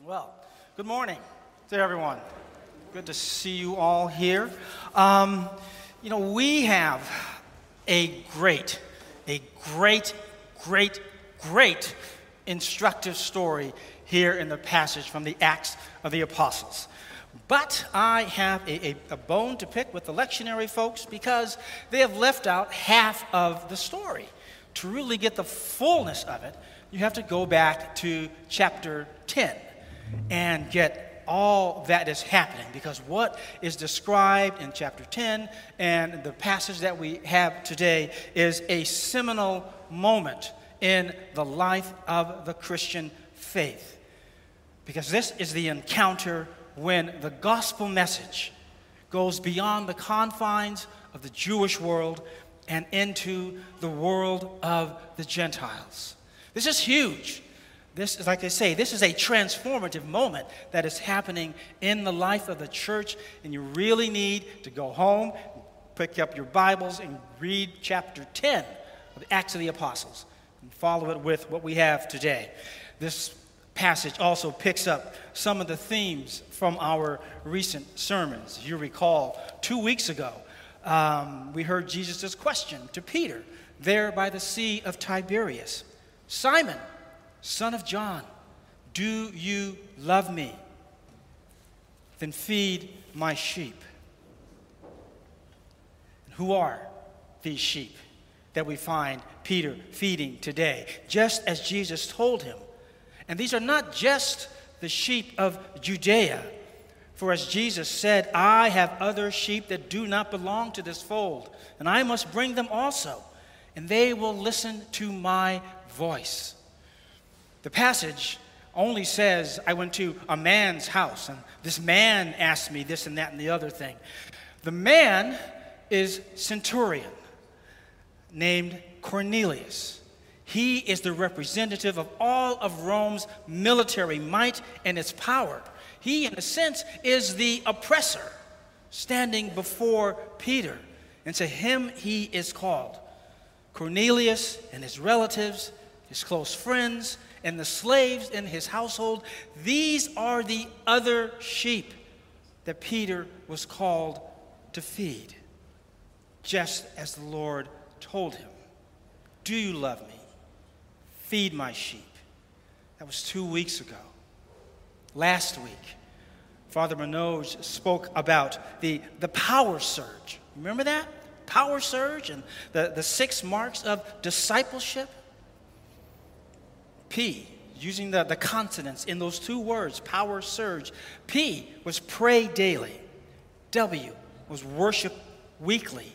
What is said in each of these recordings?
Well, good morning to everyone. Good to see you all here. Um, you know, we have a great, a great, great, great instructive story here in the passage from the Acts of the Apostles. But I have a, a, a, bone to pick with the lectionary folks because they have left out half of the story. To really get the fullness of it, you have to go back to chapter 10 and get all that is happening because what is described in chapter 10 and the passage that we have today is a seminal moment in the life of the Christian faith. Because this is the encounter when the gospel message goes beyond the confines of the Jewish world and into the world of the Gentiles. This is huge. This is, like I say, this is a transformative moment that is happening in the life of the church, and you really need to go home, pick up your Bibles, and read chapter 10 of the Acts of the Apostles, and follow it with what we have today. This passage also picks up some of the themes from our recent sermons. You recall, two weeks ago, um, we heard Jesus' question to Peter there by the Sea of Tiberias Simon, son of John, do you love me? Then feed my sheep. Who are these sheep that we find Peter feeding today? Just as Jesus told him. And these are not just the sheep of Judea. For as Jesus said, I have other sheep that do not belong to this fold, and I must bring them also, and they will listen to my voice. The passage only says, I went to a man's house, and this man asked me this and that and the other thing. The man is centurion named Cornelius. He is the representative of all of Rome's military might and its power. He, in a sense, is the oppressor standing before Peter. And to him he is called. Cornelius and his relatives, his close friends, and the slaves in his household, these are the other sheep that Peter was called to feed, just as the Lord told him. Do you love me? Feed my sheep. That was two weeks ago. Last week, Father Manoj spoke about the, the power surge. Remember that? Power surge and the, the six marks of discipleship. P, using the, the consonants in those two words, power surge. P was pray daily. W was worship weekly.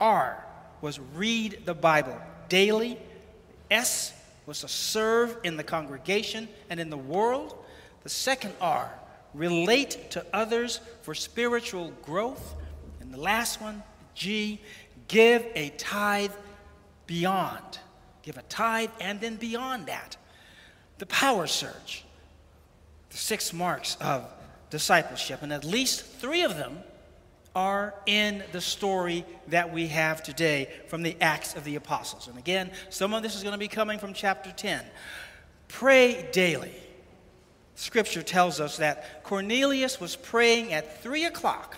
R was read the Bible daily. S was to serve in the congregation and in the world. The second R, relate to others for spiritual growth. And the last one, G, give a tithe beyond. Give a tithe and then beyond that the power surge, the six marks of discipleship. And at least three of them are in the story that we have today from the Acts of the Apostles. And again, some of this is going to be coming from chapter 10. Pray daily. Scripture tells us that Cornelius was praying at 3 o'clock,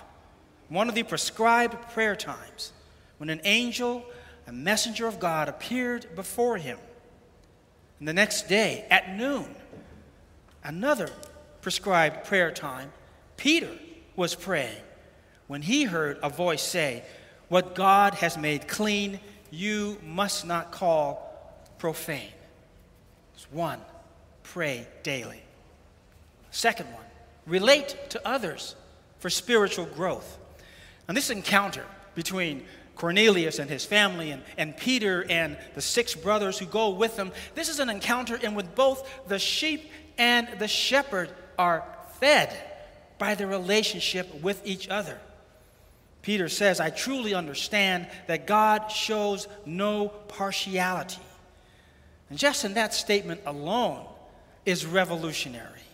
one of the prescribed prayer times, when an angel, a messenger of God, appeared before him. And the next day at noon, another prescribed prayer time, Peter was praying when he heard a voice say, What God has made clean, you must not call profane. It's one, pray daily. Second one, relate to others for spiritual growth. And this encounter between Cornelius and his family, and, and Peter and the six brothers who go with them. This is an encounter in which both the sheep and the shepherd are fed by their relationship with each other. Peter says, I truly understand that God shows no partiality. And just in that statement alone is revolutionary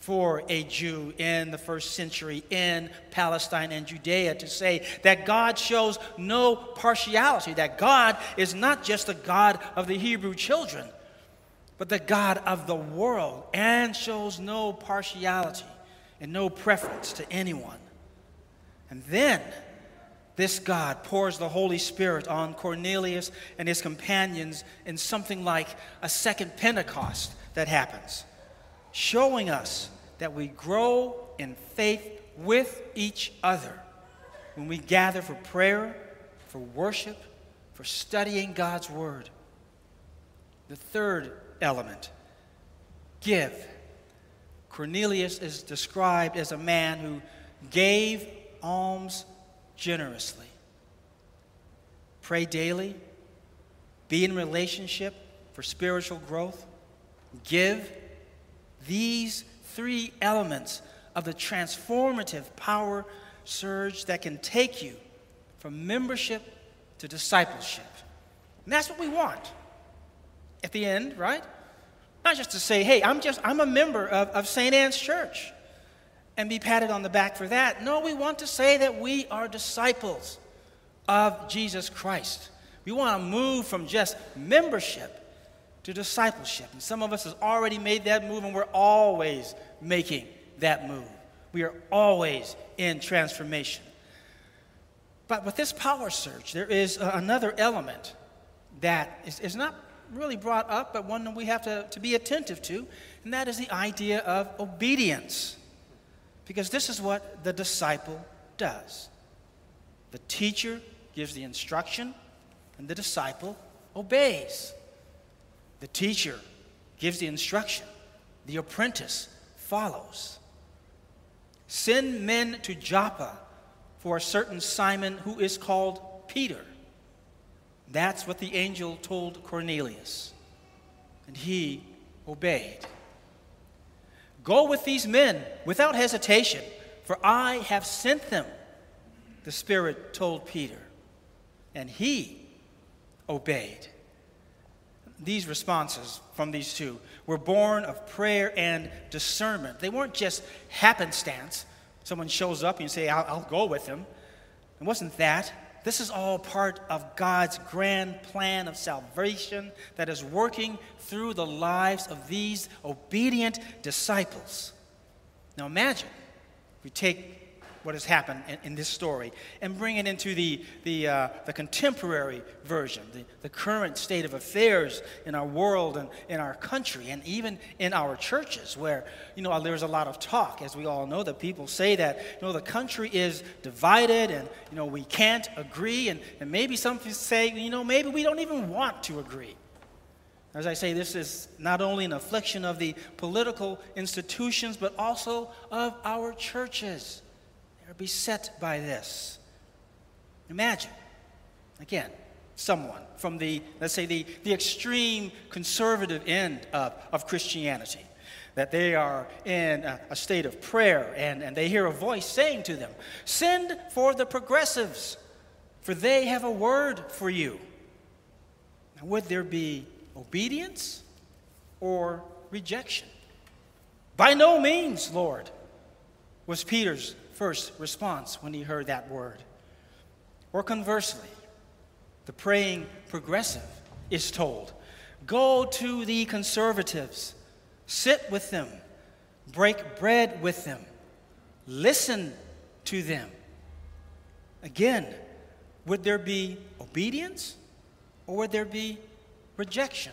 for a Jew in the first century in Palestine and Judea to say that God shows no partiality, that God is not just the God of the Hebrew children, but the God of the world and shows no partiality and no preference to anyone. And then this God pours the Holy Spirit on Cornelius and his companions in something like a second Pentecost that happens, showing us that we grow in faith with each other when we gather for prayer, for worship, for studying God's Word. The third element give. Cornelius is described as a man who gave alms generously. Pray daily, be in relationship for spiritual growth, give. These three elements of the transformative power surge that can take you from membership to discipleship. And that's what we want at the end, right? Not just to say, hey, I'm just I'm a member of, of St. Anne's Church and be patted on the back for that. No, we want to say that we are disciples of Jesus Christ. We want to move from just membership to discipleship. And some of us has already made that move and we're always making that move. We are always in transformation. But with this power surge, there is uh, another element that is, is not really brought up, but one that we have to, to be attentive to, and that is the idea of obedience. Because this is what the disciple does the teacher gives the instruction, and the disciple obeys. The teacher gives the instruction, the apprentice follows. Send men to Joppa for a certain Simon who is called Peter. That's what the angel told Cornelius, and he obeyed. Go with these men without hesitation, for I have sent them, the Spirit told Peter, and he obeyed. These responses from these two were born of prayer and discernment. They weren't just happenstance. Someone shows up and you say, I'll, I'll go with him. It wasn't that. This is all part of God's grand plan of salvation that is working through the lives of these obedient disciples. Now imagine we take what has happened in, in, this story and bring it into the, the, uh, the contemporary version, the, the current state of affairs in our world and in our country and even in our churches where, you know, there's a lot of talk, as we all know, that people say that, you know, the country is divided and, you know, we can't agree. And, and maybe some people say, you know, maybe we don't even want to agree. As I say, this is not only an affliction of the political institutions, but also of our churches are beset by this. Imagine, again, someone from the, let's say, the, the extreme conservative end of, of Christianity, that they are in a, a state of prayer and, and they hear a voice saying to them, Send for the progressives, for they have a word for you. Now, would there be obedience or rejection? By no means, Lord, was Peter's first response when he heard that word. Or conversely, the praying progressive is told go to the conservatives, sit with them, break bread with them, listen to them. Again, would there be obedience or would there be rejection?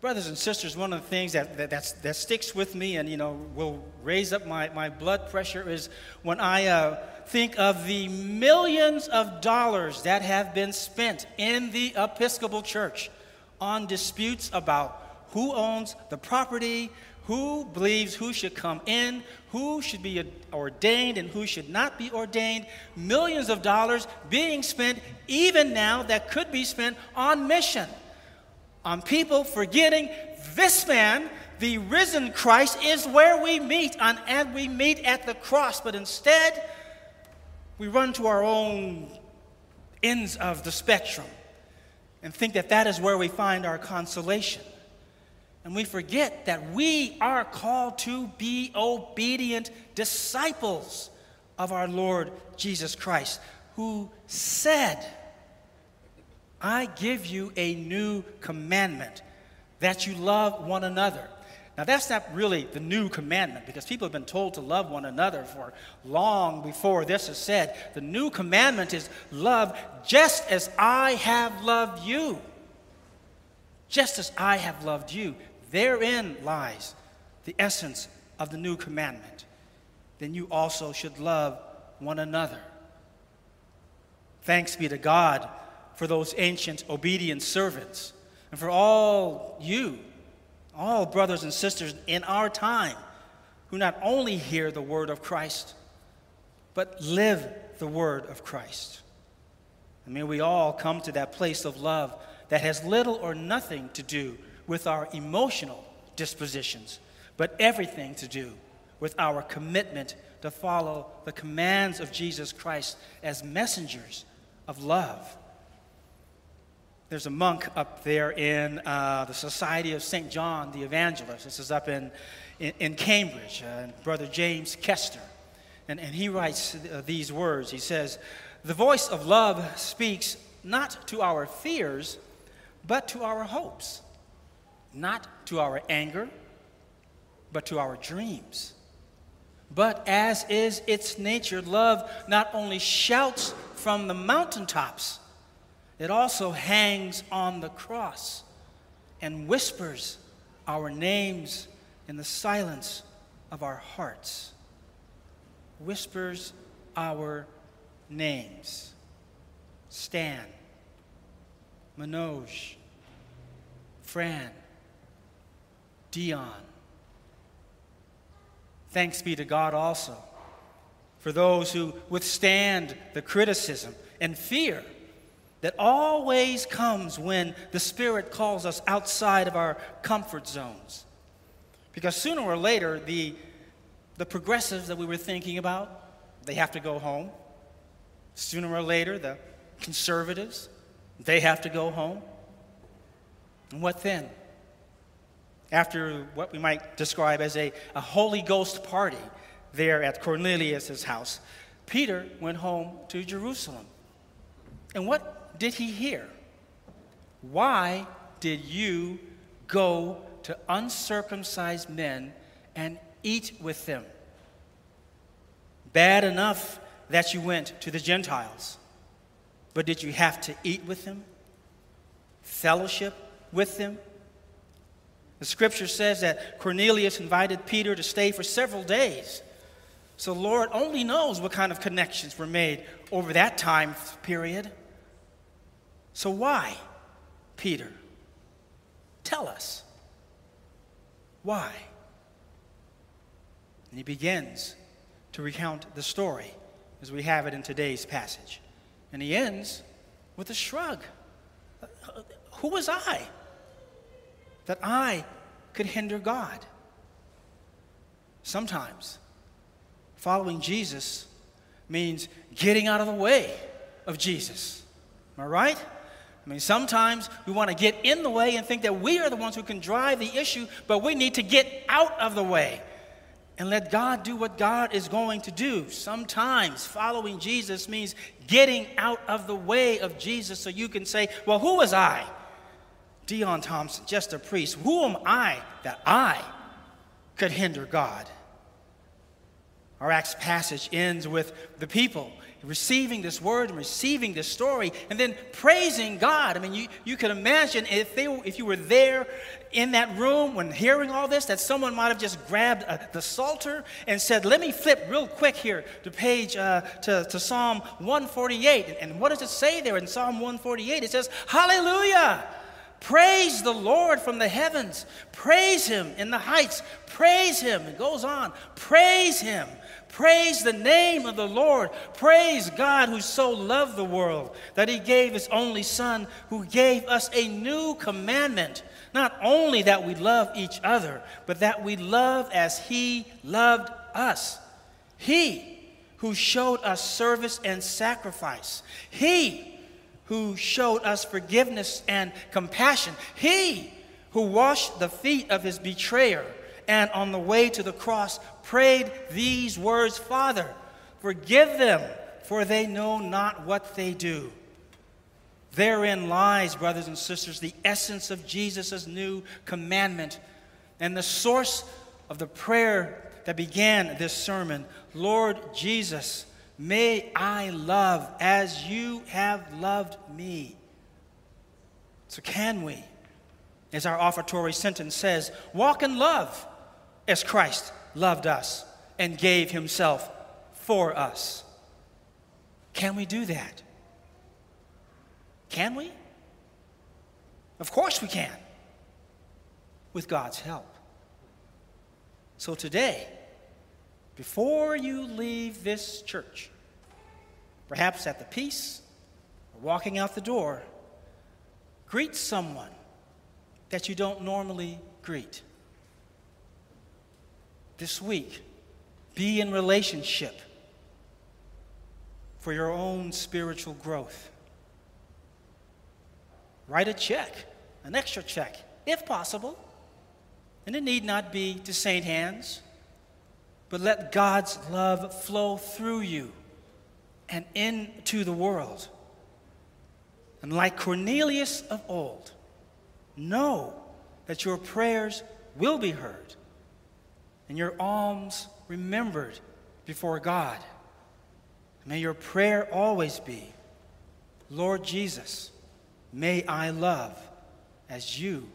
Brothers and sisters, one of the things that, that, that sticks with me and, you know, will raise up my, my blood pressure is when I uh, think of the millions of dollars that have been spent in the Episcopal Church on disputes about who owns the property, who believes who should come in, who should be ordained and who should not be ordained. Millions of dollars being spent even now that could be spent on mission on people forgetting this man, the risen Christ, is where we meet, on, and we meet at the cross. But instead, we run to our own ends of the spectrum and think that that is where we find our consolation. And we forget that we are called to be obedient disciples of our Lord Jesus Christ, who said, I give you a new commandment that you love one another. Now, that's not really the new commandment because people have been told to love one another for long before this is said. The new commandment is love just as I have loved you. Just as I have loved you. Therein lies the essence of the new commandment. Then you also should love one another. Thanks be to God for those ancient obedient servants and for all you all brothers and sisters in our time who not only hear the word of Christ, but live the word of Christ. And may we all come to that place of love that has little or nothing to do with our emotional dispositions, but everything to do with our commitment to follow the commands of Jesus Christ as messengers of love. There's a monk up there in uh, the Society of St. John the Evangelist. This is up in, in, in Cambridge, uh, Brother James Koester. And, and he writes uh, these words He says, The voice of love speaks not to our fears, but to our hopes, not to our anger, but to our dreams. But as is its nature, love not only shouts from the mountaintops, it also hangs on the cross and whispers our names in the silence of our hearts. Whispers our names Stan, Manoj, Fran, Dion. Thanks be to God also for those who withstand the criticism and fear that always comes when the Spirit calls us outside of our comfort zones. Because sooner or later, the, the progressives that we were thinking about, they have to go home. Sooner or later, the conservatives, they have to go home. And what then? After what we might describe as a, a Holy Ghost party there at Cornelius' house, Peter went home to Jerusalem. And what did he hear? Why did you go to uncircumcised men and eat with them? Bad enough that you went to the Gentiles, but did you have to eat with them? Fellowship with them? The scripture says that Cornelius invited Peter to stay for several days. So, Lord only knows what kind of connections were made over that time period. So, why, Peter? Tell us. Why? And he begins to recount the story as we have it in today's passage. And he ends with a shrug. Who was I that I could hinder God? Sometimes following Jesus means getting out of the way of Jesus. Am I right? I mean, sometimes we want to get in the way and think that we are the ones who can drive the issue, but we need to get out of the way and let God do what God is going to do. Sometimes following Jesus means getting out of the way of Jesus so you can say, Well, who was I? Dion Thompson, just a priest. Who am I that I could hinder God? Our Acts passage ends with the people receiving this word and receiving this story and then praising God. I mean, you, you could imagine if, they, if you were there in that room when hearing all this, that someone might have just grabbed a, uh, the Psalter and said, Let me flip real quick here to page, uh, to, to Psalm 148. And what does it say there in Psalm 148? It says, Hallelujah! Praise the Lord from the heavens. Praise Him in the heights. Praise Him. It goes on. Praise Him Praise the name of the Lord. Praise God who so loved the world that he gave his only Son, who gave us a new commandment. Not only that we love each other, but that we love as he loved us. He who showed us service and sacrifice. He who showed us forgiveness and compassion. He who washed the feet of his betrayer and on the way to the cross prayed these words Father, forgive them, for they know not what they do. Therein lies, brothers and sisters, the essence of Jesus' new commandment and the source of the prayer that began this sermon Lord Jesus, may I love as you have loved me. So, can we, as our offertory sentence says, walk in love as Christ loved us and gave himself for us? Can we do that? Can we? Of course we can, with God's help. So today, before you leave this church, perhaps at the peace or walking out the door, greet someone that you don't normally greet. This week, be in relationship for your own spiritual growth. Write a check, an extra check, if possible and it need not be to St. Anne's, but let God's love flow through you and into the world. And like Cornelius of old, know that your prayers will be heard and your alms remembered before God. May your prayer always be Lord Jesus, may I love as you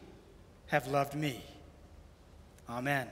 have loved me. Amen.